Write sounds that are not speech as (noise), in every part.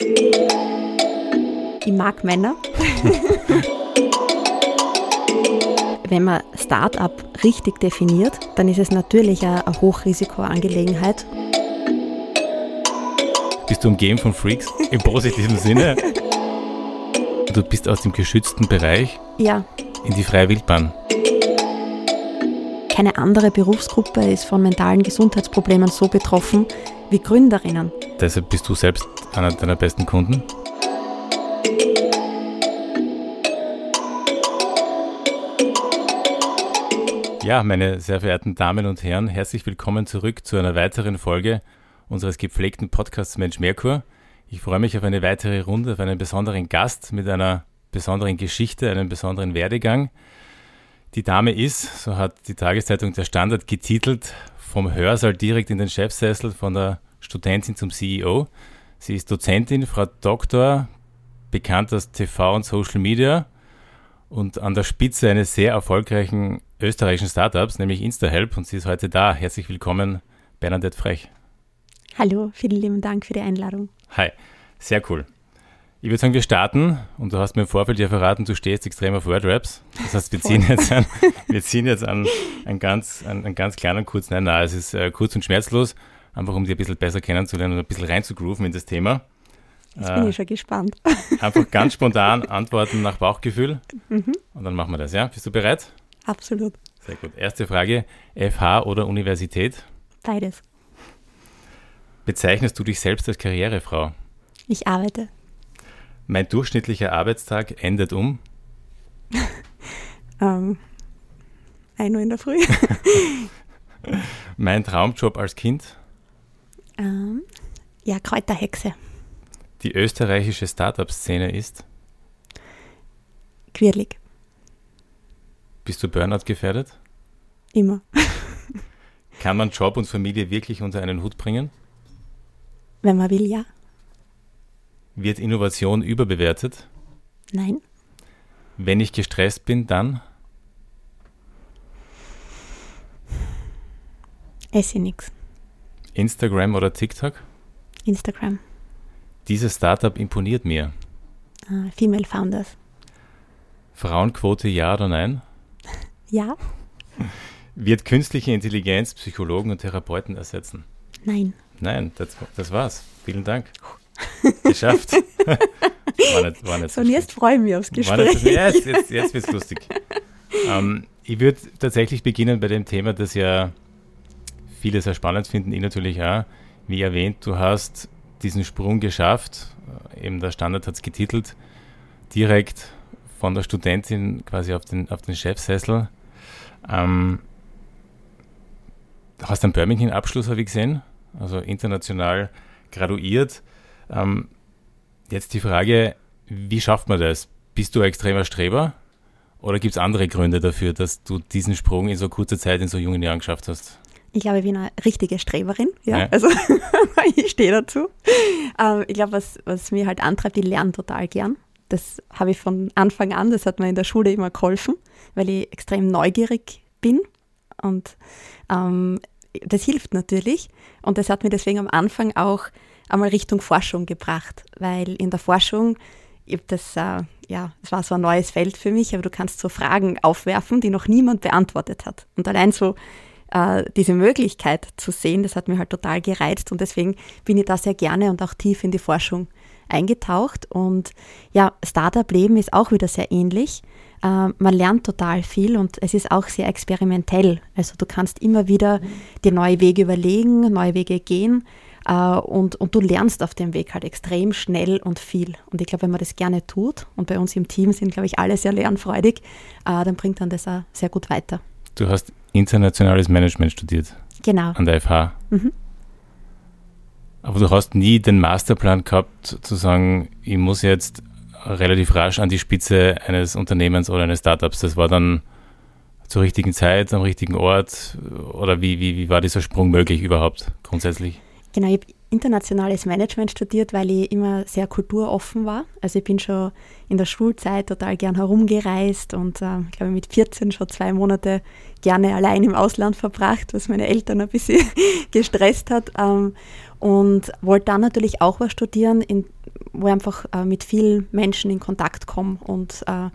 Ich mag Männer. (laughs) Wenn man Start-up richtig definiert, dann ist es natürlich eine, Hochrisikoangelegenheit. Bist du umgeben von Freaks im positiven Sinne? Du bist aus dem geschützten Bereich Ja, in die freie Wildbahn. keine andere Berufsgruppe ist von mentalen Gesundheitsproblemen so betroffen wie Gründerinnen. Deshalb bist du selbst einer deiner besten Kunden. Ja, meine sehr verehrten Damen und Herren, herzlich willkommen zurück zu einer weiteren Folge unseres gepflegten Podcasts Mensch Merkur. Ich freue mich auf eine weitere Runde, auf einen besonderen Gast mit einer besonderen Geschichte, einem besonderen Werdegang. Die Dame ist, so hat die Tageszeitung Der Standard getitelt, vom Hörsaal direkt in den Chefsessel, von der Studentin zum CEO. Sie ist Dozentin, Frau Doktor, bekannt aus TV und Social Media und an der Spitze eines sehr erfolgreichen österreichischen Startups, nämlich InstaHelp. Und sie ist heute da. Herzlich willkommen, Bernadette Frech. Hallo, vielen lieben Dank für die Einladung. Hi, sehr cool. Ich würde sagen, wir starten und du hast mir im Vorfeld ja verraten, du stehst extrem auf Wordraps. Das heißt, wir ziehen jetzt an, (laughs) wir ziehen jetzt an einen ganz, an, einen ganz kleinen kurz, nein, nein, es ist äh, kurz und schmerzlos, einfach um dich ein bisschen besser kennenzulernen und ein bisschen reinzugrooven in das Thema. Jetzt bin ich schon gespannt. Einfach (laughs) ganz spontan antworten nach Bauchgefühl und dann machen wir das, ja? Bist du bereit? Absolut. Sehr gut. Erste Frage, FH oder Universität? Beides. Bezeichnest du dich selbst als Karrierefrau? Ich arbeite. Mein durchschnittlicher Arbeitstag endet um (laughs) Ähm, 1 Uhr in der Früh. (laughs) mein Traumjob als Kind, ähm, ja, Kräuterhexe. die österreichische Startup-Szene ist. Quirlig. Bist du Burnout gefährdet? Immer. (laughs) Kann man Job und Familie wirklich unter einen Hut bringen? Wenn man will, ja. Wird Innovation überbewertet? Nein. Wenn ich gestresst bin, dann? Esse nix. Instagram oder TikTok? Instagram. Dieses Startup imponiert mir. Äh, Female Founders. Frauenquote ja oder nein? (laughs) Ja. Wird künstliche Intelligenz Psychologen und Therapeuten ersetzen? Nein. Nein, das, das war's. Vielen Dank. (laughs) Geschafft. war nicht, war nicht So, und jetzt freue ich mich aufs Gespräch. so, jetzt, jetzt, jetzt wird's lustig. Ähm, ich würde tatsächlich beginnen bei dem Thema, das ja viele sehr spannend finden, ich natürlich auch. Wie erwähnt, du hast diesen Sprung geschafft, äh, eben der Standard hat es getitelt, direkt von der Studentin quasi auf den, auf den Chefsessel. Ähm, hast einen Birmingham-Abschluss, habe ich gesehen, also international graduiert. Ähm, jetzt die Frage, wie schafft man das? Bist du ein extremer Streber? Oder gibt es andere Gründe dafür, dass du diesen Sprung in so kurzer Zeit, in so jungen Jahren geschafft hast? Ich glaube, ich bin eine richtige Streberin. Ja, Ja. also (laughs) ich stehe dazu. Ähm, ich glaube, was, was mir halt antreibt, ich lerne total gern. Das habe ich von Anfang an, das hat mir in der Schule immer geholfen, weil ich extrem neugierig bin und ähm, das hilft natürlich. Und das hat mir deswegen am Anfang auch einmal Richtung Forschung gebracht, weil in der Forschung, das, äh, ja, es war so ein neues Feld für mich, aber du kannst so Fragen aufwerfen, die noch niemand beantwortet hat. Und allein so äh, diese Möglichkeit zu sehen, das hat mir halt total gereizt und deswegen bin ich da sehr gerne und auch tief in die Forschung eingetaucht. Und ja, Startup-Leben ist auch wieder sehr ähnlich. Äh, man lernt total viel und es ist auch sehr experimentell. Also du kannst immer wieder dir neue Wege überlegen, neue Wege gehen äh, und, und du lernst auf dem Weg halt extrem schnell und viel. Und ich glaube, wenn man das gerne tut und bei uns im Team sind, glaube ich, alle sehr lernfreudig, äh, dann bringt dann das auch sehr gut weiter. Du hast internationales Management studiert Genau. an der FH. Mhm. Aber du hast nie den Masterplan gehabt, zu sagen, ich muss jetzt relativ rasch an die Spitze eines Unternehmens oder eines Startups. Das war dann zur richtigen Zeit, am richtigen Ort? Oder wie, wie, wie war dieser Sprung möglich überhaupt grundsätzlich? Genau, ich habe internationales Management studiert, weil ich immer sehr kulturoffen war. Also ich bin schon in der Schulzeit total gern herumgereist und äh, ich glaube mit 14 schon zwei Monate gerne allein im Ausland verbracht, was meine Eltern ein bisschen (laughs) gestresst hat. Ähm, und wollte dann natürlich auch was studieren in, wo ich einfach äh, mit vielen Menschen in Kontakt komme und äh,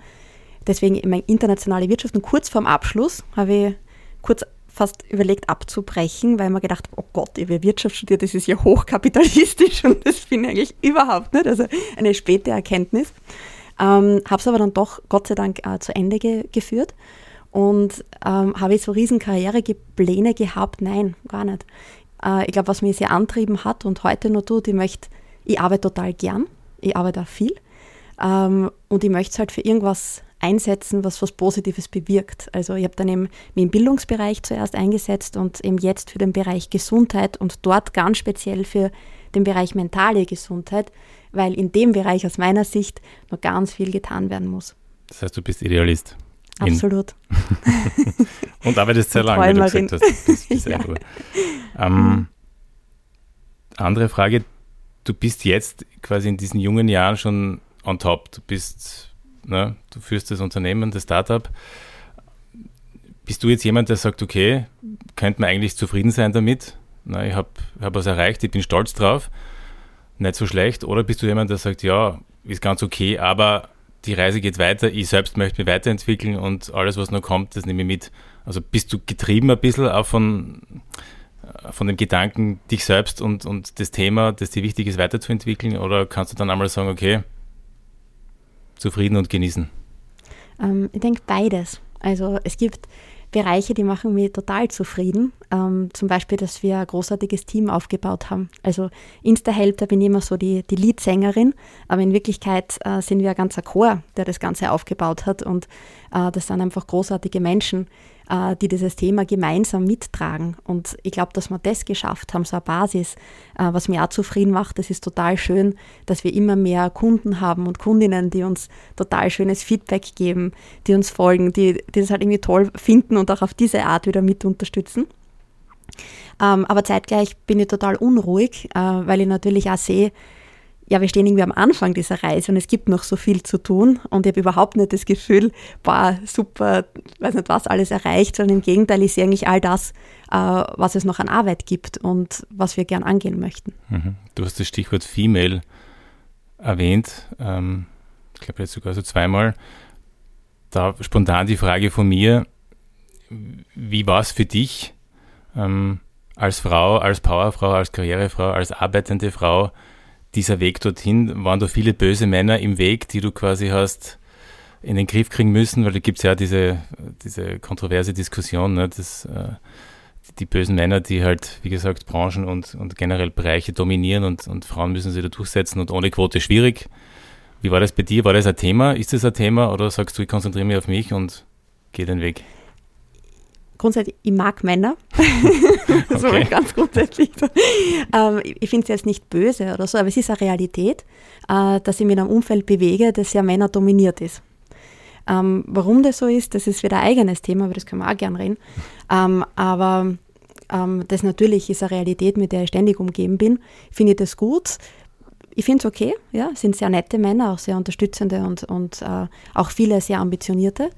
deswegen meine internationale Wirtschaft. Und kurz vorm Abschluss habe ich kurz fast überlegt abzubrechen, weil man gedacht, oh Gott, ich habe Wirtschaft studiert, das ist ja hochkapitalistisch (laughs) und das finde ich eigentlich überhaupt nicht. Also eine späte Erkenntnis. Ähm, habe es aber dann doch Gott sei Dank äh, zu Ende ge geführt und ähm, habe ich so riesen Karrierepläne gehabt? Nein, gar nicht. Äh, ich glaube, was mich sehr antrieben hat und heute noch tut, ich möchte, ich arbeite total gern, ich arbeite auch viel ähm, und ich möchte es halt für irgendwas einsetzen, was was Positives bewirkt. Also ich habe dann eben mich im Bildungsbereich zuerst eingesetzt und eben jetzt für den Bereich Gesundheit und dort ganz speziell für den Bereich mentale Gesundheit, weil in dem Bereich aus meiner Sicht noch ganz viel getan werden muss. Das heißt, du bist Idealist. Absolut. (laughs) und arbeitest sehr lange, wie du gesagt hast. Bis, bis (laughs) ja. ähm, andere Frage, du bist jetzt quasi in diesen jungen Jahren schon on top. Du bist ne, du führst das Unternehmen, das Startup. Bist du jetzt jemand, der sagt, okay, könnte man eigentlich zufrieden sein damit? Na, ich habe hab was erreicht, ich bin stolz drauf, nicht so schlecht. Oder bist du jemand, der sagt, ja, ist ganz okay, aber die Reise geht weiter, ich selbst möchte mich weiterentwickeln und alles, was noch kommt, das nehme ich mit. Also bist du getrieben ein bisschen auch von, von dem Gedanken, dich selbst und, und das Thema, das dir wichtig ist, weiterzuentwickeln? Oder kannst du dann einmal sagen, okay, zufrieden und genießen? Ähm, ich denke beides. Also es gibt Bereiche, die machen mich total zufrieden. Ähm, zum Beispiel, dass wir ein großartiges Team aufgebaut haben. Also Insta-Help, da bin ich immer so die, die Leadsängerin, aber in Wirklichkeit äh, sind wir ein ganzer Chor, der das Ganze aufgebaut hat und äh, das sind einfach großartige Menschen, die dieses Thema gemeinsam mittragen. Und ich glaube, dass wir das geschafft haben, so eine Basis, äh, was mir auch zufrieden macht. Das ist total schön, dass wir immer mehr Kunden haben und Kundinnen, die uns total schönes Feedback geben, die uns folgen, die, die das halt irgendwie toll finden und auch auf diese Art wieder mit unterstützen. Ähm, aber zeitgleich bin ich total unruhig, äh, weil ich natürlich auch sehe, ja, wir stehen irgendwie am Anfang dieser Reise und es gibt noch so viel zu tun und ich habe überhaupt nicht das Gefühl, boah, super, weiß nicht was alles erreicht, sondern im Gegenteil, ich sehe eigentlich all das, äh, was es noch an Arbeit gibt und was wir gern angehen möchten. Mhm. Du hast das Stichwort Female erwähnt, ähm, ich glaube jetzt sogar so zweimal. Da spontan die Frage von mir, wie war es für dich ähm, als Frau, als Powerfrau, als Karrierefrau, als arbeitende Frau, dieser Weg dorthin, waren da viele böse Männer im Weg, die du quasi hast in den Griff kriegen müssen, weil da gibt es ja diese, diese kontroverse Diskussion, ne, dass äh, die bösen Männer, die halt, wie gesagt, Branchen und, und generell Bereiche dominieren und, und Frauen müssen sie da durchsetzen und ohne Quote schwierig. Wie war das bei dir? War das ein Thema? Ist das ein Thema oder sagst du, ich konzentriere mich auf mich und gehe den Weg? Grundsätzlich, ich mag Männer. (laughs) so okay. ganz grundsätzlich. ähm, ich finde es jetzt nicht böse oder so, aber es ist eine Realität, äh, dass ich mich in einem Umfeld bewege, das ja Männer dominiert ist. Ähm, warum das so ist, das ist wieder ein eigenes Thema, aber das können wir auch gern reden. Ähm, aber ähm, das natürlich ist eine Realität, mit der ich ständig umgeben bin. Finde ich das gut? Ich finde es okay, ja, es sind sehr nette Männer, auch sehr unterstützende und, und äh, auch viele sehr ambitionierte.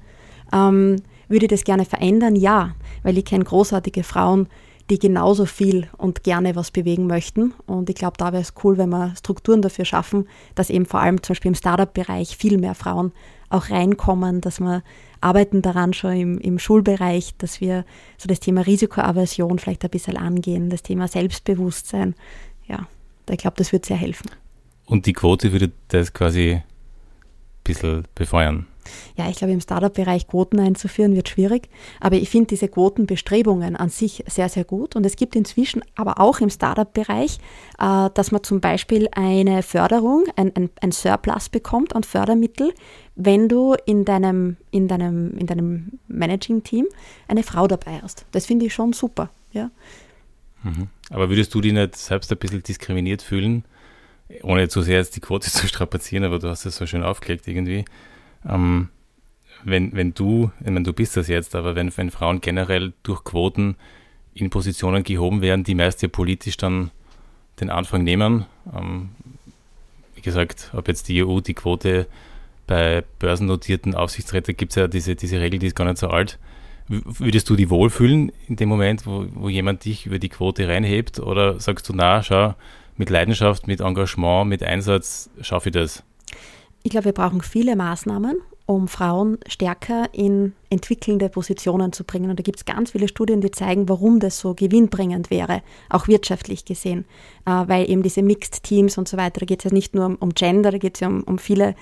Ähm, würde ich das gerne verändern? Ja, weil ich kenne großartige Frauen, die genauso viel und gerne was bewegen möchten. Und ich glaube, da wäre es cool, wenn wir Strukturen dafür schaffen, dass eben vor allem zum Beispiel im Startup-Bereich viel mehr Frauen auch reinkommen, dass wir arbeiten daran schon im, im Schulbereich, dass wir so das Thema Risikoaversion vielleicht ein bisschen angehen, das Thema Selbstbewusstsein. Ja, ich glaube, das würde sehr helfen. Und die Quote würde das quasi bisschen befeuern? Ja, ich glaube, im Startup-Bereich Quoten einzuführen wird schwierig, aber ich finde diese Quotenbestrebungen an sich sehr, sehr gut. Und es gibt inzwischen aber auch im Startup-Bereich, äh, dass man zum Beispiel eine Förderung, ein, ein, ein Surplus bekommt an Fördermittel, wenn du in deinem, in deinem, in deinem Managing-Team eine Frau dabei hast. Das finde ich schon super. Ja. Mhm. Aber würdest du dich nicht selbst ein bisschen diskriminiert fühlen? Ohne zu sehr jetzt die Quote (laughs) zu strapazieren, aber du hast es so schön aufgelegt irgendwie ähm, wenn, wenn du, ich meine, du bist das jetzt, aber wenn, wenn Frauen generell durch Quoten in Positionen gehoben werden, die meist ja politisch dann den Anfang nehmen, ähm, wie gesagt, ob jetzt die EU die Quote bei börsennotierten Aufsichtsräten gibt es ja diese, diese Regel, die ist gar nicht so alt. Würdest du die wohlfühlen in dem Moment, wo, wo jemand dich über die Quote reinhebt? Oder sagst du, na, schau, mit Leidenschaft, mit Engagement, mit Einsatz schaffe ich das? Ich glaube, wir brauchen viele Maßnahmen, um Frauen stärker in entwickelnde Positionen zu bringen. Und da gibt es ganz viele Studien, die zeigen, warum das so gewinnbringend wäre, auch wirtschaftlich gesehen. Äh, weil eben diese Mixed Teams und so weiter, da geht es ja nicht nur um, Gender, da geht es ja um, um, viele,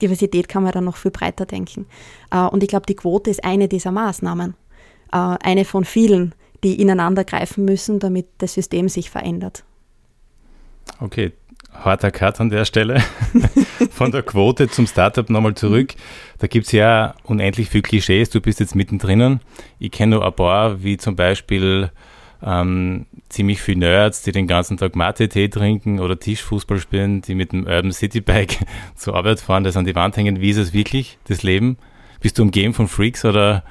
Diversität kann man dann noch viel breiter denken. Äh, und ich glaube, die Quote ist eine dieser Maßnahmen, äh, eine von vielen, die ineinander greifen müssen, damit das System sich verändert. Okay, harter Cut an der Stelle. (laughs) Von der Quote zum Startup nochmal zurück. Da gibt es ja unendlich viele Klischees. Du bist jetzt mittendrin. Ich kenne nur ein paar, wie zum Beispiel ähm, ziemlich viele Nerds, die den ganzen Tag Mate-Tee trinken oder Tischfußball spielen, die mit dem Urban City Bike (laughs) zur Arbeit fahren, das an die Wand hängen. Wie ist es wirklich, das Leben? Bist du umgeben von Freaks oder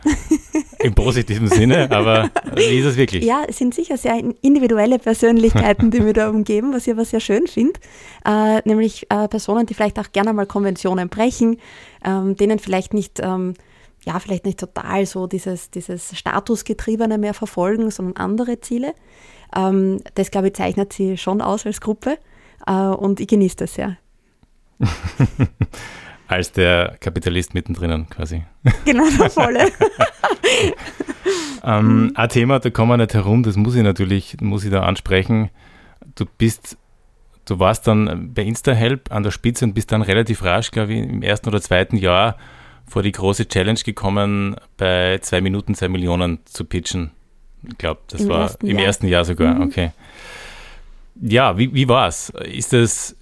im positiven Sinne? Aber wie ist es wirklich? Ja, es sind sicher sehr individuelle Persönlichkeiten, die mir da umgeben, was ich aber sehr schön finde. Äh, nämlich äh, Personen, die vielleicht auch gerne mal Konventionen brechen, ähm, denen vielleicht nicht. Ähm, ja, vielleicht nicht total so dieses, dieses Statusgetriebene mehr verfolgen, sondern andere Ziele. Ähm, das, glaube ich, zeichnet sie schon aus als Gruppe äh, und ich genieße das sehr. (laughs) Als der Kapitalist mittendrin quasi. (laughs) Genau, der volle. (laughs) ähm, ein Thema, da kommen wir nicht herum, das muss ich natürlich, muss ich da ansprechen. Du bist, du warst dann bei InstaHelp an der Spitze und bist dann relativ rasch, glaube ich, im ersten oder zweiten Jahr vor die große Challenge gekommen, bei zwei Minuten zwei Millionen zu pitchen. Ich glaube, das Im war ersten im Jahr. ersten Jahr sogar, mhm. okay. Ja, wie, wie war es? Ist das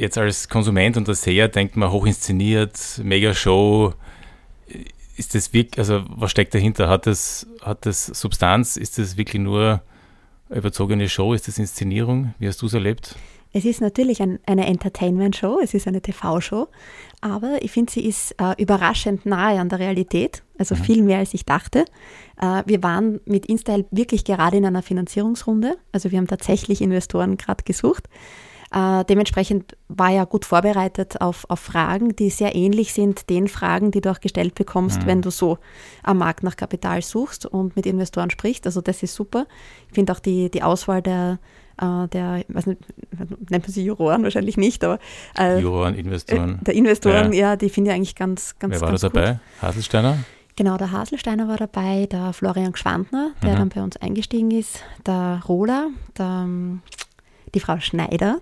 jetzt als Konsument und als Seher denkt man hoch inszeniert, mega Show. Ist das wirklich, also was steckt dahinter? Hat das, hat das Substanz? Ist das wirklich nur eine überzogene Show? Ist das Inszenierung? Wie hast du es erlebt? Es ist natürlich ein, eine Entertainment-Show, es ist eine TV-Show, aber ich finde, sie ist äh, überraschend nahe an der Realität, also mhm. viel mehr als ich dachte. Äh, wir waren mit InStyle wirklich gerade in einer Finanzierungsrunde, also wir haben tatsächlich Investoren gerade gesucht. Äh, dementsprechend war er gut vorbereitet auf, auf Fragen, die sehr ähnlich sind den Fragen, die du auch gestellt bekommst, mhm. wenn du so am Markt nach Kapital suchst und mit Investoren sprichst. Also das ist super. Ich finde auch die, die Auswahl der, äh, der, was nennt man sie Juroren wahrscheinlich nicht, aber äh, Juroren, Investoren. Äh, der Investoren, ja, ja die finde ich eigentlich ganz, ganz Wer war ganz da dabei? Haselsteiner? Genau, der Haselsteiner war dabei, der Florian Gschwandner, der mhm. dann bei uns eingestiegen ist, der Rola, der, die Frau Schneider,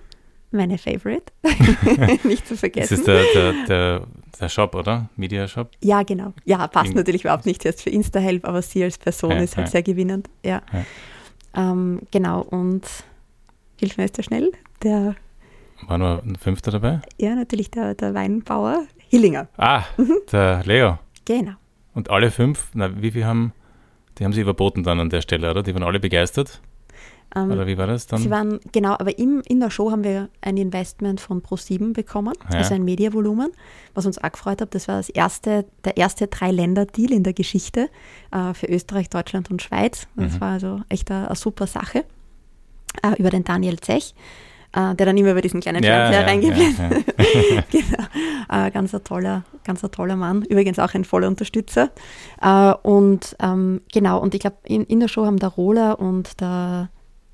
meine Favorite, (laughs) nicht zu vergessen. Das ist der, der, der, der Shop, oder? Media Shop? Ja, genau. Ja, passt In natürlich überhaupt nicht jetzt für Insta-Help, aber sie als Person ja, ist halt ja. sehr gewinnend. Ja. ja. Ähm, genau, und hilf mir jetzt schnell, der war nur ein Fünfter dabei? Ja, natürlich der, der Weinbauer Hillinger. Ah, mhm. der Leo. Genau. Und alle fünf, na, wie viel haben, die haben sie überboten dann an der Stelle, oder? Die waren alle begeistert? Ähm, Oder wie war das dann? Sie waren, genau, aber im, in der Show haben wir ein Investment von Pro7 bekommen, ja. also ein Mediavolumen, was uns auch gefreut hat. Das war das erste, der erste Drei-Länder-Deal in der Geschichte äh, für Österreich, Deutschland und Schweiz. Das mhm. war also echt eine, eine super Sache. Äh, über den Daniel Zech, äh, der dann immer über diesen kleinen ja, Fernseher ja, reingeblendet ja, (laughs) genau. Äh, ganz, ein toller, ganz ein toller Mann, übrigens auch ein voller Unterstützer. Äh, und ähm, genau, und ich glaube, in, in der Show haben der Rola und der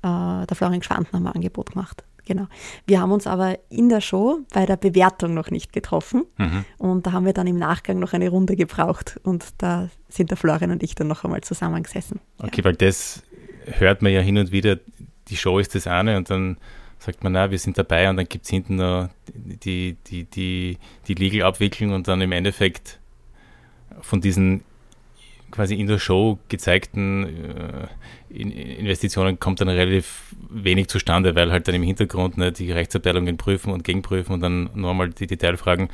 äh, der Florian Schwanden haben ein Angebot gemacht. Genau. Wir haben uns aber in der Show bei der Bewertung noch nicht getroffen mhm. und da haben wir dann im Nachgang noch eine Runde gebraucht und da sind der Florian und ich dann noch einmal zusammengesessen. Okay, ja. weil das hört man ja hin und wieder, die Show ist das eine und dann sagt man, na, wir sind dabei und dann gibt es hinten noch die, die, die, die Legal-Abwicklung und dann im Endeffekt von diesen quasi in der Show gezeigten äh, Investitionen kommt dann relativ wenig zustande, weil halt dann im Hintergrund ne, die Rechtsabteilungen prüfen und gegenprüfen und dann nochmal die Detailfragen.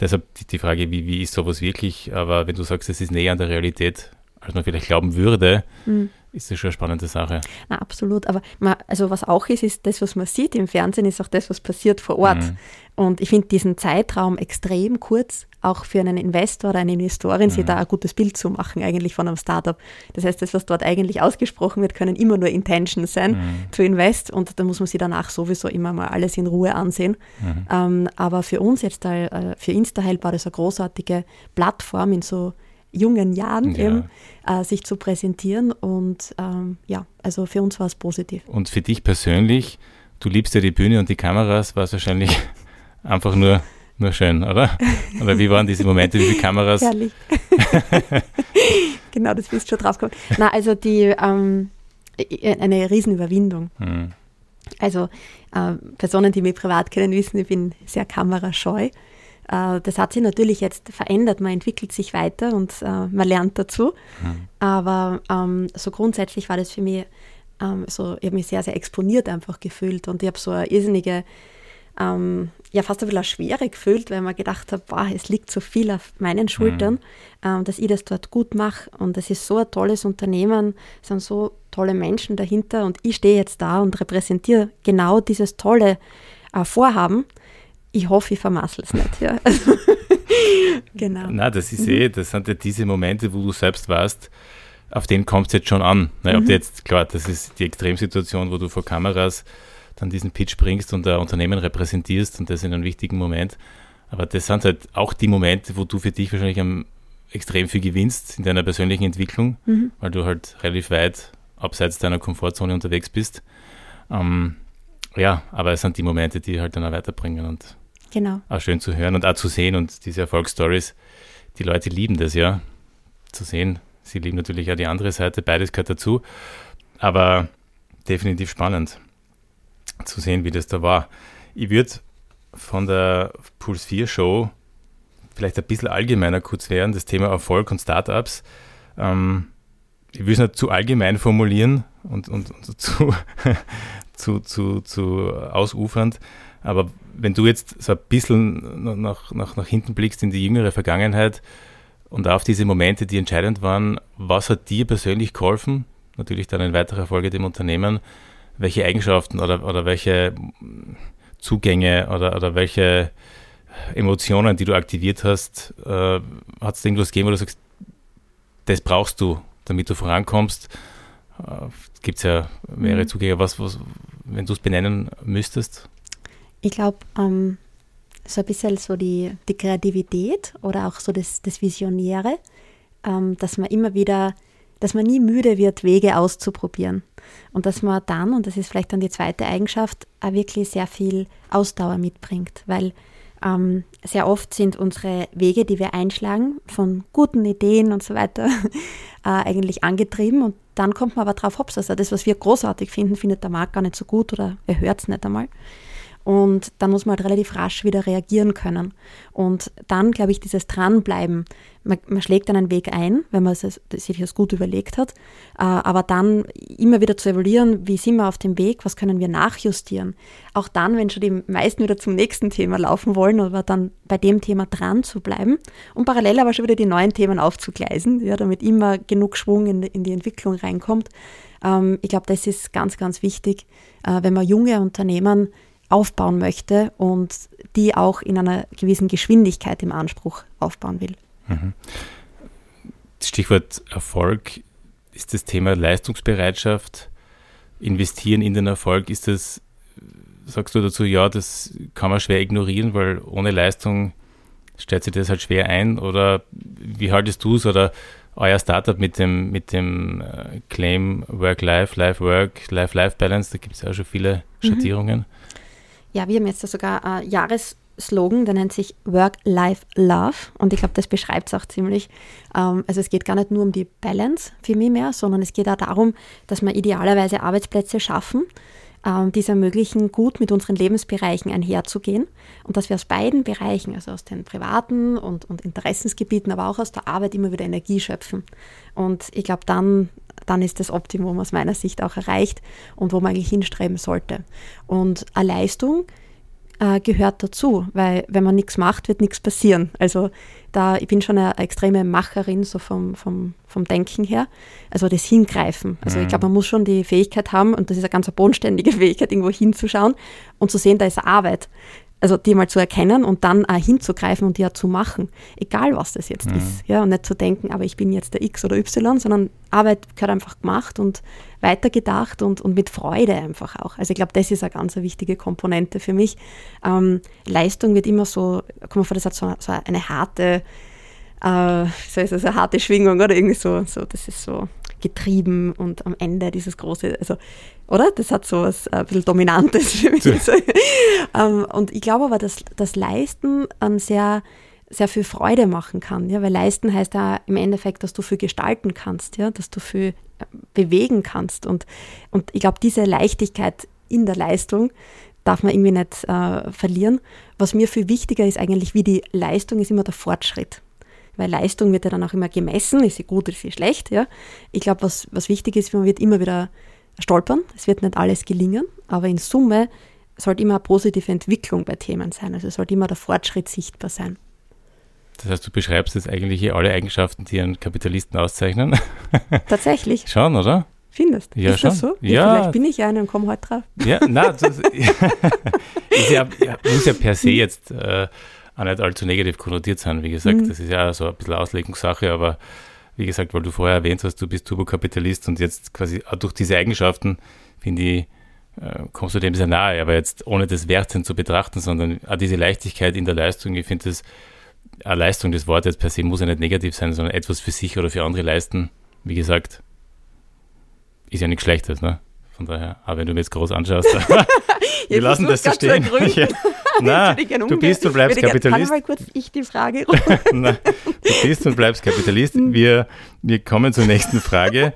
Deshalb die, die Frage, wie, wie ist sowas wirklich? Aber wenn du sagst, es ist näher an der Realität, als man vielleicht glauben würde, mhm ist das schon eine spannende Sache. Na, absolut. Aber man, also was auch ist, ist das, was man sieht im Fernsehen, ist auch das, was passiert vor Ort. Mhm. Und ich finde diesen Zeitraum extrem kurz, auch für einen Investor oder eine Investorin, mhm. sich da ein gutes Bild zu machen, eigentlich von einem Startup. Das heißt, das, was dort eigentlich ausgesprochen wird, können immer nur Intentions sein mhm. to invest und da muss man sich danach sowieso immer mal alles in Ruhe ansehen. Mhm. Ähm, aber für uns jetzt, da, äh, für InstaHelp war das eine großartige Plattform in so jungen Jahren ja. eben, äh, sich zu präsentieren. Und ähm, ja, also für uns war es positiv. Und für dich persönlich, du liebst ja die Bühne und die Kameras, war es wahrscheinlich (laughs) einfach nur, nur schön, oder? Oder wie waren diese Momente, wie viele Kameras? Herrlich. (laughs) genau, das bist schon drauf gekommen. Na, also die, ähm, eine Riesenüberwindung. Hm. Also äh, Personen, die mich privat kennen, wissen, ich bin sehr kamerascheu. Äh, das hat sich natürlich jetzt verändert, man entwickelt sich weiter und äh, man lernt dazu. Hm. Aber ähm, so grundsätzlich war das für mich ähm, so, ich habe mich sehr, sehr exponiert einfach gefühlt und ich habe so eine irrsinnige, ähm, ja fast ein bisschen Schwere gefühlt, weil man gedacht hat, boah, es liegt so viel auf meinen Schultern, mhm. ähm, dass ich das dort gut mache und es ist so ein tolles Unternehmen, es sind so tolle Menschen dahinter und ich stehe jetzt da und repräsentiere genau dieses tolle äh, Vorhaben. Ich hoffe, ich vermassel es nicht. Ja. (laughs) genau. Na, das ist eh, das sind ja diese Momente, wo du selbst warst, auf den kommt es jetzt schon an. Ne? Mhm. Ob jetzt, klar, das ist die Extremsituation, wo du vor Kameras dann diesen Pitch bringst und ein Unternehmen repräsentierst und das in einem wichtigen Moment. Aber das sind halt auch die Momente, wo du für dich wahrscheinlich am extrem viel gewinnst in deiner persönlichen Entwicklung, mhm. weil du halt relativ weit abseits deiner Komfortzone unterwegs bist. Ähm, ja, aber es sind die Momente, die halt dann auch weiterbringen und genau. auch schön zu hören und auch zu sehen und diese Erfolgsstories, die Leute lieben das ja, zu sehen, Sie lieben natürlich auch die andere Seite, beides gehört dazu. Aber definitiv spannend zu sehen, wie das da war. Ich würde von der Puls 4 Show vielleicht ein bisschen allgemeiner kurz werden, das Thema Erfolg und Startups. Ähm, ich will es nicht zu allgemein formulieren und, und, und (laughs) zu, zu, zu, zu ausufernd, aber wenn du jetzt so ein bisschen nach, nach, nach hinten blickst in die jüngere Vergangenheit, und auf diese Momente, die entscheidend waren, was hat dir persönlich geholfen? Natürlich dann in weiterer Folge dem Unternehmen. Welche Eigenschaften oder, oder welche Zugänge oder, oder welche Emotionen, die du aktiviert hast, äh, hat es irgendwas gegeben, wo du sagst, das brauchst du, damit du vorankommst? Äh, Gibt es ja mehrere mhm. Zugänge. Was, was, wenn du es benennen müsstest? Ich glaube, ähm, so ein bisschen so die, die Kreativität oder auch so das, das Visionäre, ähm, dass man immer wieder, dass man nie müde wird, Wege auszuprobieren. Und dass man dann, und das ist vielleicht dann die zweite Eigenschaft, auch wirklich sehr viel Ausdauer mitbringt, weil ähm, sehr oft sind unsere Wege, die wir einschlagen, von guten Ideen und so weiter, (laughs) äh, eigentlich angetrieben und dann kommt man aber drauf, hops, also das, was wir großartig finden, findet der Markt gar nicht so gut oder er hört es nicht einmal. Und dann muss man halt relativ rasch wieder reagieren können. Und dann, glaube ich, dieses Dranbleiben. Man, man schlägt dann einen Weg ein, wenn man sich das gut überlegt hat. Äh, aber dann immer wieder zu evaluieren, wie sind wir auf dem Weg, was können wir nachjustieren. Auch dann, wenn schon die meisten wieder zum nächsten Thema laufen wollen, aber dann bei dem Thema dran zu bleiben und parallel aber schon wieder die neuen Themen aufzugleisen, ja, damit immer genug Schwung in, in die Entwicklung reinkommt. Ähm, ich glaube, das ist ganz, ganz wichtig, äh, wenn man junge Unternehmen aufbauen möchte und die auch in einer gewissen Geschwindigkeit im Anspruch aufbauen will. Mhm. Stichwort Erfolg ist das Thema Leistungsbereitschaft, investieren in den Erfolg. Ist das, sagst du dazu, ja, das kann man schwer ignorieren, weil ohne Leistung stellt sich das halt schwer ein? Oder wie haltest du es? Oder euer Startup mit dem, mit dem äh, Claim Work-Life, Life-Work, Life-Life-Balance, da gibt es ja auch schon viele mhm. Schattierungen. Mhm. Ja, wir haben jetzt da sogar ein Jahresslogan, der nennt sich Work, Life, Love. Und ich glaube, das beschreibt es auch ziemlich. Ähm, also es geht gar nicht nur um die Balance für mich mehr, sondern es geht auch darum, dass wir idealerweise Arbeitsplätze schaffen, ähm, die es ermöglichen, gut mit unseren Lebensbereichen einherzugehen. Und dass wir aus beiden Bereichen, also aus den privaten und, und Interessensgebieten, aber auch aus der Arbeit immer wieder Energie schöpfen. Und ich glaube, dann dann ist das Optimum aus meiner Sicht auch erreicht und wo man eigentlich hinstreben sollte. Und eine Leistung äh, gehört dazu, weil wenn man nichts macht, wird nichts passieren. Also da, ich bin schon eine, eine extreme Macherin, so vom, vom, vom Denken her. Also das Hingreifen. Also mhm. ich glaube, man muss schon die Fähigkeit haben, und das ist eine ganz bodenständige (laughs) Fähigkeit, irgendwo hinzuschauen und zu sehen, da ist Arbeit also die mal zu erkennen und dann auch hinzugreifen und die auch zu machen, egal was das jetzt mhm. ist. Ja, und nicht zu denken, aber ich bin jetzt der X oder Y, sondern Arbeit gehört einfach gemacht und weitergedacht und, und mit Freude einfach auch. Also ich glaube, das ist eine ganz wichtige Komponente für mich. Ähm, Leistung wird immer so, kommt mir vor, das hat so, so eine harte, äh, so ist das, eine harte Schwingung oder irgendwie so, so, das ist so getrieben und am Ende dieses große, also oder? Das hat so was äh, ein bisschen Dominantes (laughs) für mich. ähm, und ich glaube aber, dass das Leisten ähm, sehr, sehr viel Freude machen kann, ja, weil Leisten heißt ja im Endeffekt, dass du viel gestalten kannst, ja, dass du viel äh, bewegen kannst. Und, und ich glaube, diese Leichtigkeit in der Leistung darf man irgendwie nicht äh, verlieren. Was mir viel wichtiger ist eigentlich, wie die Leistung, ist immer der Fortschritt weil Leistung wird ja dann auch immer gemessen, ist sie gut, ist sie schlecht. Ja? Ich glaube, was, was wichtig ist, man wird immer wieder stolpern, es wird nicht alles gelingen, aber in Summe sollte immer eine positive Entwicklung bei Themen sein, also sollte immer der Fortschritt sichtbar sein. Das heißt, du beschreibst jetzt eigentlich hier alle Eigenschaften, die einen Kapitalisten auszeichnen. (laughs) Tatsächlich. Schon, oder? Findest du? Ja, ist schon. das so? Ja. Vielleicht bin ich einer und komme heute drauf. Ja, nein, (laughs) das ist ja, muss ja per se jetzt äh, auch nicht allzu negativ konnotiert sein. Wie gesagt, mhm. das ist ja so ein bisschen Auslegungssache, aber wie gesagt, weil du vorher erwähnt hast, du bist Turbokapitalist und jetzt quasi durch diese Eigenschaften, finde ich, äh, kommst du dem sehr nahe, aber jetzt ohne das Wertsein zu betrachten, sondern auch diese Leichtigkeit in der Leistung, ich finde das, eine Leistung, das Wort jetzt per se muss ja nicht negativ sein, sondern etwas für sich oder für andere leisten, wie gesagt, ist ja nichts Schlechtes, ne? Von daher, aber wenn du mir jetzt groß anschaust, (laughs) wir lassen das so stehen. (laughs) Ja. Na, (laughs) du bist und bleibst Kapitalist. Kann mal kurz ich die Frage Na, Du bist und bleibst Kapitalist. Wir, wir kommen zur nächsten Frage.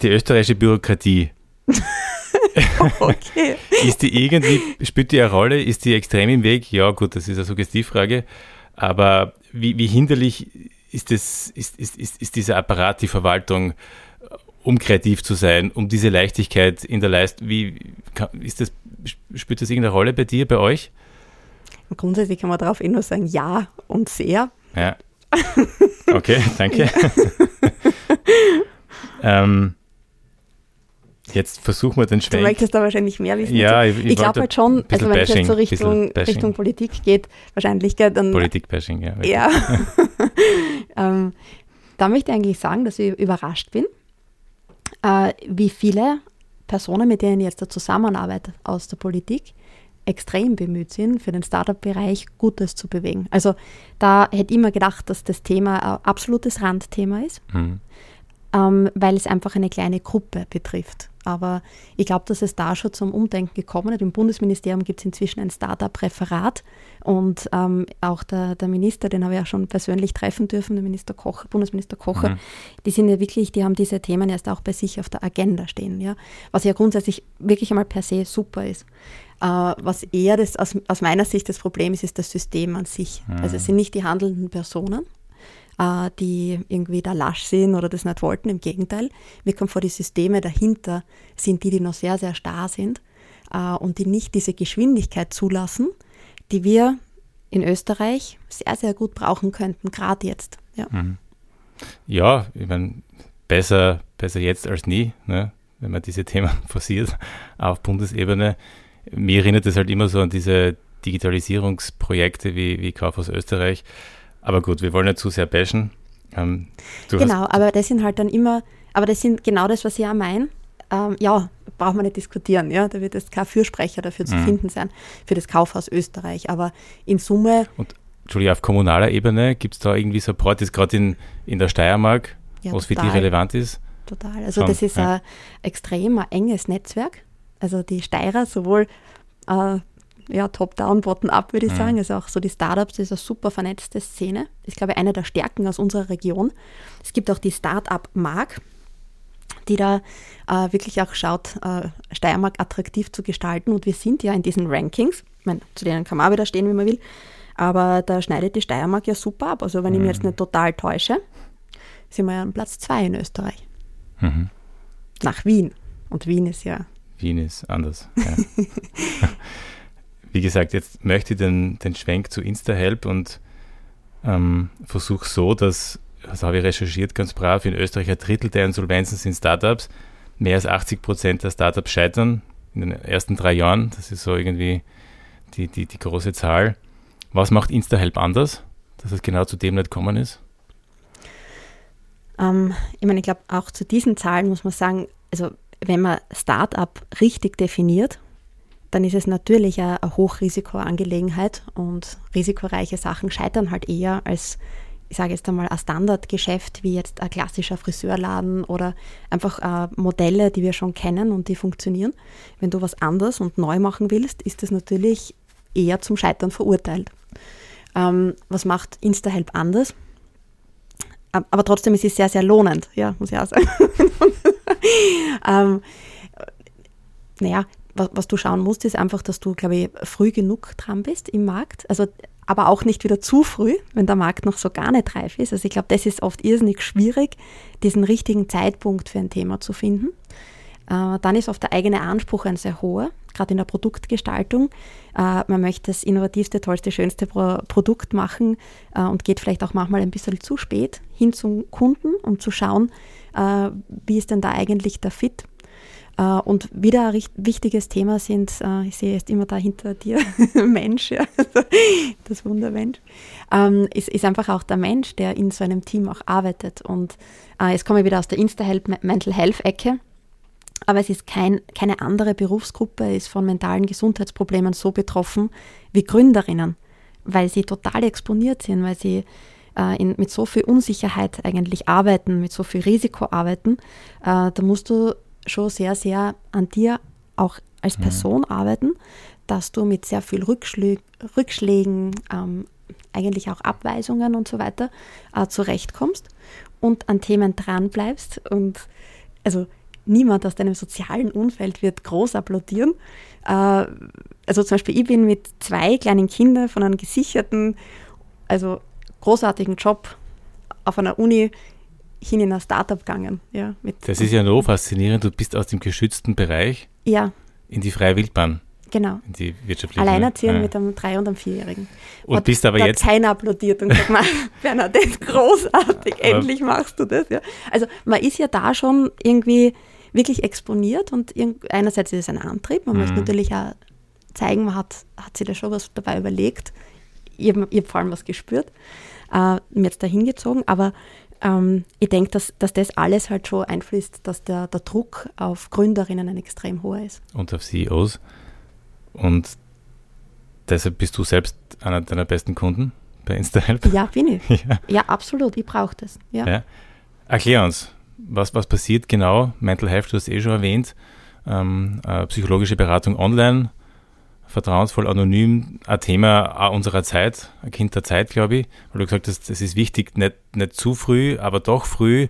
Die österreichische Bürokratie. (laughs) okay. ist die irgendwie, spielt die eine Rolle? Ist die extrem im Weg? Ja, gut, das ist eine Suggestivfrage. Aber wie, wie hinderlich ist, das, ist, ist, ist, ist dieser Apparat, die Verwaltung? Um kreativ zu sein, um diese Leichtigkeit in der Leistung, wie ist das, spielt das irgendeine Rolle bei dir, bei euch? Grundsätzlich kann man darauf eh nur sagen, ja und sehr. Ja. Okay, (laughs) danke. (laughs) ähm, jetzt versuchen wir den Schwenk. Du möchtest da wahrscheinlich mehr wissen. Ja, ich, ich, ich glaube halt schon, also wenn es jetzt so Richtung, Richtung Politik geht, wahrscheinlich, dann. Politik-Bashing, ja. (laughs) Ja. ähm, da möchte ich eigentlich sagen, dass ich überrascht bin, äh, wie viele Personen, mit denen ich jetzt da zusammenarbeite aus der Politik, extrem bemüht sind, für den Startup-Bereich Gutes zu bewegen. Also da hätte ich immer gedacht, dass das Thema ein absolutes Randthema ist, mhm. ähm, weil es einfach eine kleine Gruppe betrifft. Aber ich glaube, dass es da schon zum Umdenken gekommen ist. Im Bundesministerium gibt es inzwischen ein Startup-Referat und ähm, auch der, der, Minister, den habe ich ja schon persönlich treffen dürfen, der Minister Koch, Bundesminister Kocher, mhm. die sind ja wirklich, die haben diese Themen erst auch bei sich auf der Agenda stehen, ja. Was ja grundsätzlich wirklich einmal per se super ist. Äh, was eher das, aus, aus meiner Sicht das Problem ist, ist das System an sich. Mhm. Also es sind nicht die handelnden Personen, äh, die irgendwie da lasch sind oder das nicht wollten. Im Gegenteil, mir kommt vor, die Systeme dahinter sind die, die noch sehr, sehr starr sind äh, und die nicht diese Geschwindigkeit zulassen, die wir in Österreich sehr, sehr gut brauchen könnten, gerade jetzt. Ja, mhm. ja ich meine, besser, besser jetzt als nie, ne? wenn man diese (laughs) Themen forciert auf Bundesebene. Mir erinnert es halt immer so an diese Digitalisierungsprojekte wie, wie Kaufhaus Österreich, aber gut, wir wollen nicht zu sehr bashen. Ähm, genau, aber das sind halt dann immer, aber das sind genau das, was ich auch meine. Ähm, ja, braucht man nicht diskutieren, ja. Da wird jetzt kein Fürsprecher dafür zu mhm. finden sein, für das Kaufhaus Österreich. Aber in Summe. Und Entschuldigung, auf kommunaler Ebene gibt es da irgendwie Support, das gerade in, in der Steiermark, ja, was total. für die relevant ist? Total. Also Schon, das ist ja. ein extrem ein enges Netzwerk. Also die Steirer, sowohl äh, ja, Top-Down, Bottom-Up, würde ich mhm. sagen. Also auch so die Startups, ist eine super vernetzte Szene. Das ist, glaube ich, eine der Stärken aus unserer Region. Es gibt auch die Startup-Mark, die da äh, wirklich auch schaut, äh, Steiermark attraktiv zu gestalten. Und wir sind ja in diesen Rankings, ich meine, zu denen kann man auch wieder stehen, wie man will, aber da schneidet die Steiermark ja super ab. Also wenn mhm. ich mich jetzt nicht total täusche, sind wir ja an Platz zwei in Österreich. Mhm. Nach Wien. Und Wien ist ja... Wien ist anders, ja. (laughs) wie gesagt, jetzt möchte ich den, den Schwenk zu InstaHelp und ähm, versuche so, dass, das habe ich recherchiert ganz brav, in Österreich ein Drittel der Insolvenzen sind Startups. Mehr als 80 Prozent der Startups scheitern in den ersten drei Jahren. Das ist so irgendwie die, die, die große Zahl. Was macht InstaHelp anders, dass es genau zu dem nicht gekommen ist? Ähm, ich meine, ich glaube, auch zu diesen Zahlen muss man sagen, also wenn man Startup richtig definiert, dann ist es natürlich eine, Hochrisikoangelegenheit und risikoreiche Sachen scheitern halt eher als ich sage jetzt einmal, ein Standardgeschäft wie jetzt ein klassischer Friseurladen oder einfach äh, Modelle, die wir schon kennen und die funktionieren. Wenn du was anders und neu machen willst, ist das natürlich eher zum Scheitern verurteilt. Ähm, was macht InstaHelp anders? Aber trotzdem ist es sehr, sehr lohnend, ja, muss ich auch sagen. (laughs) ähm, naja, was, was, du schauen musst, ist einfach, dass du, glaube ich, früh genug dran bist im Markt. Also, aber auch nicht wieder zu früh, wenn der Markt noch so gar nicht reif ist. Also ich glaube, das ist oft irrsinnig schwierig, diesen richtigen Zeitpunkt für ein Thema zu finden. Äh, dann ist oft der eigene Anspruch ein sehr hoher, gerade in der Produktgestaltung. Äh, man möchte das innovativste, tollste, schönste Produkt machen äh, und geht vielleicht auch manchmal ein bisschen zu spät hin zum Kunden, um zu schauen, wie ist denn da eigentlich der Fit. Und wieder ein wichtiges Thema sind, ich sehe jetzt immer da hinter dir, (laughs) Mensch, ja, das Wundermensch, ähm, ist, ist einfach auch der Mensch, der in so einem Team auch arbeitet. Und jetzt komme ich wieder aus der Insta-Help Mental Health-Ecke. Aber es ist kein, keine andere Berufsgruppe ist von mentalen Gesundheitsproblemen so betroffen wie Gründerinnen, weil sie total exponiert sind, weil sie äh, in, mit so viel Unsicherheit eigentlich arbeiten, mit so viel Risiko arbeiten. Äh, da musst du schon sehr, sehr an dir auch als mhm. Person mhm. arbeiten, dass du mit sehr viel Rückschlä Rückschlägen, ähm, eigentlich auch Abweisungen und so weiter äh, zurechtkommst und an Themen dranbleibst. Und also niemand aus deinem sozialen Umfeld wird groß applaudieren. Äh, also zum Beispiel, ich bin mit zwei kleinen Kindern von einem gesicherten, also großartigen Job auf einer Uni hin in ein Startup gegangen. Ja, das ist ja noch faszinierend. Du bist aus dem geschützten Bereich ja. in die freie Wildbahn. Genau. In die wirtschaftliche. Alleinerziehend ja. mit einem Drei- und einem Vierjährigen. Und, und bist aber da jetzt. Hat keiner applaudiert und gesagt, (laughs) Bernadette, großartig, endlich machst du das. Ja. Also man ist ja da schon irgendwie wirklich exponiert und einerseits ist es ein Antrieb, man mhm. möchte natürlich auch zeigen, man hat, hat sich da schon was dabei überlegt. Ich habe hab vor allem was gespürt, äh, mir jetzt da hingezogen, aber ähm, ich denke, dass, dass das alles halt schon einfließt, dass der, der Druck auf Gründerinnen ein extrem hoher ist. Und auf CEOs. Und deshalb bist du selbst einer deiner besten Kunden bei InstaHelp? Ja, bin ich. (laughs) ja. ja, absolut. Ich brauche das. Ja. ja. Erklär uns, was, was passiert genau? Mental Health, du hast eh schon erwähnt, ähm, äh, psychologische Beratung online, vertrauensvoll, anonym, ein Thema unserer Zeit, ein Kind der Zeit, glaube ich, weil du gesagt hast, es ist wichtig, nicht, nicht zu früh, aber doch früh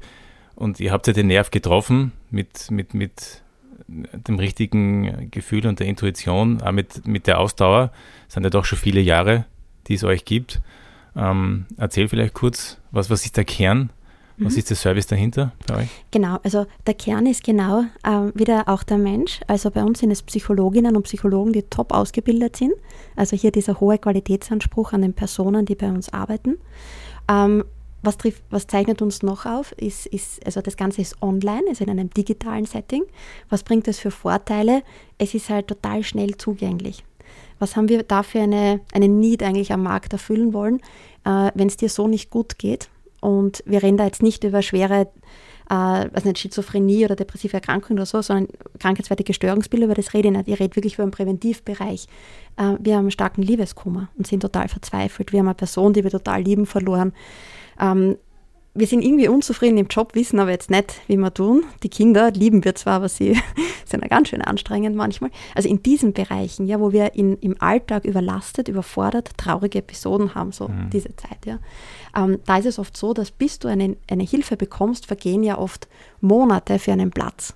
und ihr habt ja den Nerv getroffen mit, mit, mit dem richtigen Gefühl und der Intuition, auch mit, mit der Ausdauer. Es sind ja doch schon viele Jahre, die es euch gibt. Ähm, erzähl vielleicht kurz, was, was ist der Kern was mhm. ist der Service dahinter bei euch? Genau, also der Kern ist genau äh, wieder auch der Mensch. Also bei uns sind es Psychologinnen und Psychologen, die top ausgebildet sind. Also hier dieser hohe Qualitätsanspruch an den Personen, die bei uns arbeiten. Ähm, was, trifft, was, zeichnet uns noch auf? Ist, ist, also das Ganze ist online, ist in einem digitalen Setting. Was bringt es für Vorteile? Es ist halt total schnell zugänglich. Was haben wir dafür eine, eine Need eigentlich am Markt erfüllen wollen? Äh, Wenn es dir so nicht gut geht, und wir reden da jetzt nicht über schwere äh, also nicht Schizophrenie oder depressive Erkrankungen oder so, sondern krankheitswertige Störungsbilder, über das rede ich nicht. Ich rede wirklich über den Präventivbereich. Äh, wir haben einen starken Liebeskummer und sind total verzweifelt. Wir haben eine Person, die wir total lieben, verloren. Wir sind irgendwie unzufrieden im Job, wissen aber jetzt nicht, wie wir tun. Die Kinder lieben wir zwar, aber sie (laughs) sind ja ganz schön anstrengend manchmal. Also in diesen Bereichen, ja, wo wir in, im Alltag überlastet, überfordert, traurige Episoden haben, so mhm. diese Zeit, ja. Ähm, da ist es oft so, dass bis du eine, eine Hilfe bekommst, vergehen ja oft Monate für einen Platz.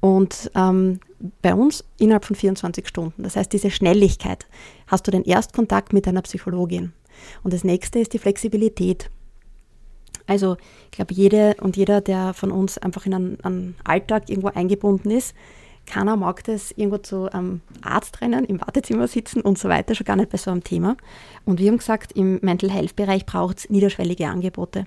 Und ähm, bei uns innerhalb von 24 Stunden. Das heißt, diese Schnelligkeit. Hast du den Erstkontakt mit einer Psychologin. Und das nächste ist die Flexibilität. Also ich glaube, jede und jeder, der von uns einfach in einen, einen Alltag irgendwo eingebunden ist, keiner mag das, irgendwo zu einem Arzt rennen, im Wartezimmer sitzen und so weiter, schon gar nicht bei so einem Thema. Und wir haben gesagt, im Mental Health-Bereich braucht es niederschwellige Angebote.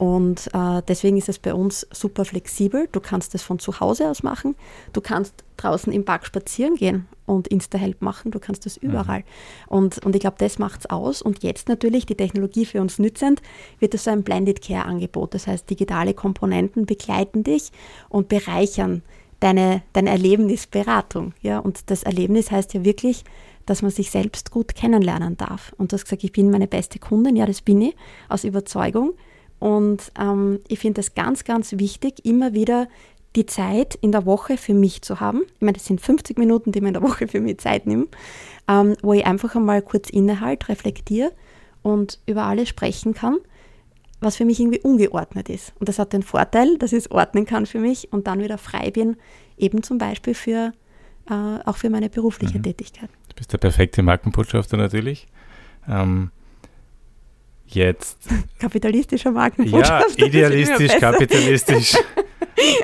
Und äh, deswegen ist es bei uns super flexibel. Du kannst es von zu Hause aus machen. Du kannst draußen im Park spazieren gehen und Insta-Help machen. Du kannst das mhm. überall. Mhm. Und, und ich glaube, das macht es aus. Und jetzt natürlich die Technologie für uns nützend, wird es so ein Blended Care-Angebot. Das heißt, digitale Komponenten begleiten dich und bereichern deine, deine Erlebnisberatung. Ja? Und das Erlebnis heißt ja wirklich, dass man sich selbst gut kennenlernen darf. Und du hast gesagt, ich bin meine beste Kundin. Ja, das bin ich aus Überzeugung. Und ähm, ich finde es ganz, ganz wichtig, immer wieder die Zeit in der Woche für mich zu haben. Ich meine, das sind 50 Minuten, die man in der Woche für mich Zeit nimmt, ähm, wo ich einfach einmal kurz innehalte, reflektiere und über alles sprechen kann, was für mich irgendwie ungeordnet ist. Und das hat den Vorteil, dass ich es ordnen kann für mich und dann wieder frei bin, eben zum Beispiel für, äh, auch für meine berufliche mhm. Tätigkeit. Du bist der perfekte Markenbotschafter natürlich. Ähm, jetzt. (laughs) Kapitalistischer Markenbotschafter. Ja, idealistisch, kapitalistisch. (laughs)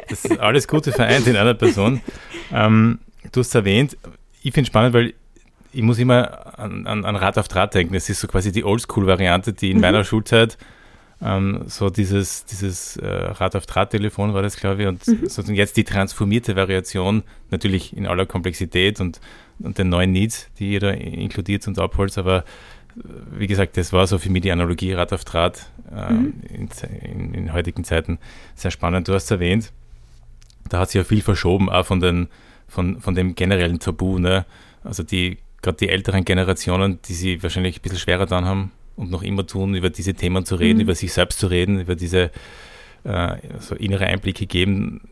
Das ist alles Gute vereint in einer Person. Ähm, du hast es erwähnt, ich finde es spannend, weil ich muss immer an, an, an Rad auf Draht denken. Das ist so quasi die Oldschool-Variante, die in mhm. meiner Schulzeit ähm, so dieses, dieses äh, Rad auf Draht-Telefon war das, glaube ich, und mhm. sozusagen jetzt die transformierte Variation, natürlich in aller Komplexität und, und den neuen Needs, die jeder inkludiert und abholt, aber wie gesagt, das war so für mich die Analogie Rad auf Draht äh, mhm. in, in, in, heutigen Zeiten sehr spannend. Du hast erwähnt, da hat sich ja viel verschoben, auch von, den, von, von dem generellen Tabu. Ne? Also die, gerade die älteren Generationen, die sie wahrscheinlich ein bisschen schwerer dann haben und noch immer tun, über diese Themen zu reden, mhm. über sich selbst zu reden, über diese äh, so innere Einblicke geben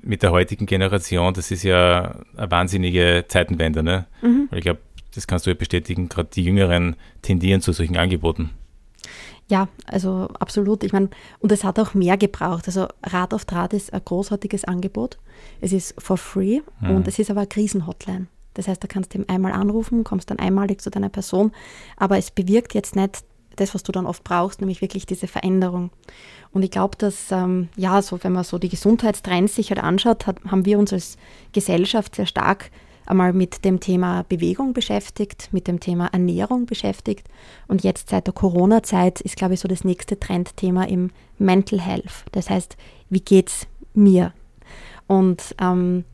mit der heutigen Generation. Das ist ja eine wahnsinnige Zeitenwende. Ne? Mhm. Weil ich glaube, das kannst du ja bestätigen, gerade die Jüngeren tendieren zu solchen Angeboten. Ja, also absolut. Ich meine, und es hat auch mehr gebraucht. Also Rad auf Draht ist ein großartiges Angebot. Es ist for free mhm. und es ist aber eine Krisenhotline. Das heißt, da kannst du ihm einmal anrufen, kommst dann einmalig zu deiner Person, aber es bewirkt jetzt nicht das, was du dann oft brauchst, nämlich wirklich diese Veränderung. Und ich glaube, dass, ähm, ja, so wenn man so die Gesundheitstrends sich halt anschaut, hat, haben wir uns als Gesellschaft sehr stark einmal mit dem Thema Bewegung beschäftigt, mit dem Thema Ernährung beschäftigt. Und jetzt seit der Corona-Zeit ist, glaube ich, so das nächste Trendthema im Mental Health. Das heißt, wie geht es mir? Und ähm,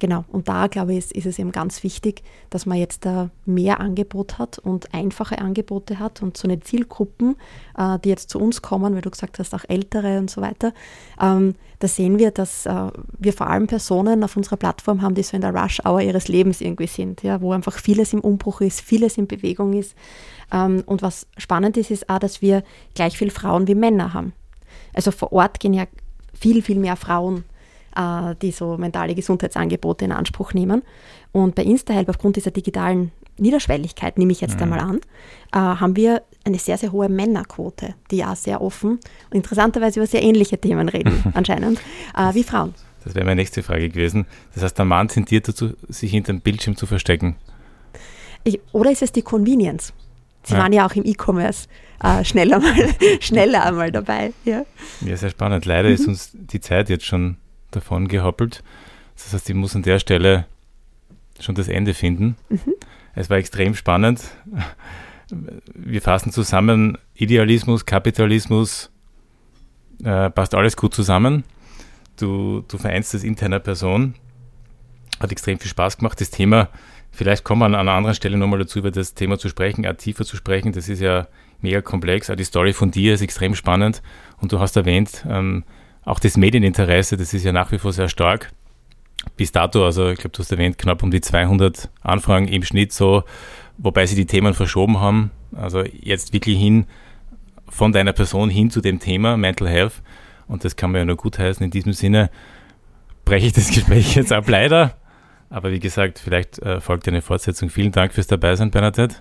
Genau, und da glaube ich, ist, ist, es eben ganz wichtig, dass man jetzt da mehr Angebot hat und einfache Angebote hat und so eine Zielgruppen, äh, die jetzt zu uns kommen, weil du gesagt hast, auch Ältere und so weiter. Ähm, da sehen wir, dass äh, wir vor allem Personen auf unserer Plattform haben, die so in der Rush-Hour ihres Lebens irgendwie sind, ja, wo einfach vieles im Umbruch ist, vieles in Bewegung ist. Ähm, und was spannend ist, ist auch, dass wir gleich viel Frauen wie Männer haben. Also vor Ort gehen ja viel, viel mehr Frauen die so mentale Gesundheitsangebote in Anspruch nehmen. Und bei InstaHelp, aufgrund dieser digitalen Niederschwelligkeit, nehme ich jetzt mhm. einmal an, äh, haben wir eine sehr, sehr hohe Männerquote, die ja sehr offen und interessanterweise über sehr ähnliche Themen reden, (laughs) anscheinend, äh, wie Frauen. Das wäre meine nächste Frage gewesen. Das heißt, der Mann tendiert dazu, sich hinter dem Bildschirm zu verstecken. Ich, oder ist es die Convenience? Sie ja. waren ja auch im E-Commerce äh, schneller, mal, (laughs) schneller einmal dabei. Ja. ja, sehr spannend. Leider mhm. ist uns die Zeit jetzt schon davon gehoppelt. Das heißt, ich muss an der Stelle schon das Ende finden. Mhm. Es war extrem spannend. Wir fassen zusammen, Idealismus, Kapitalismus, äh, passt alles gut zusammen. Du, du vereinst das interner Person. Hat extrem viel Spaß gemacht. Das Thema, vielleicht kommen wir an einer anderen Stelle nochmal dazu, über das Thema zu sprechen, auch tiefer zu sprechen. Das ist ja mega komplex. Auch die Story von dir ist extrem spannend. Und du hast erwähnt, ähm, auch das Medieninteresse, das ist ja nach wie vor sehr stark. Bis dato, also ich glaube, du hast erwähnt, knapp um die 200 Anfragen im Schnitt so, wobei sie die Themen verschoben haben. Also jetzt wirklich hin von deiner Person hin zu dem Thema Mental Health. Und das kann man ja nur gut heißen. In diesem Sinne breche ich das (laughs) Gespräch jetzt ab, leider. Aber wie gesagt, vielleicht äh, folgt eine Fortsetzung. Vielen Dank fürs Dabeisein, Bernadette,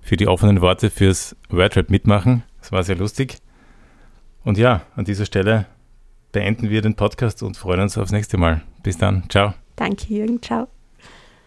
für die offenen Worte, fürs Wordrap mitmachen. Das war sehr lustig. Und ja, an dieser Stelle beenden wir den Podcast und freuen uns aufs nächste Mal. Bis dann. Ciao. Danke, Jürgen. Ciao.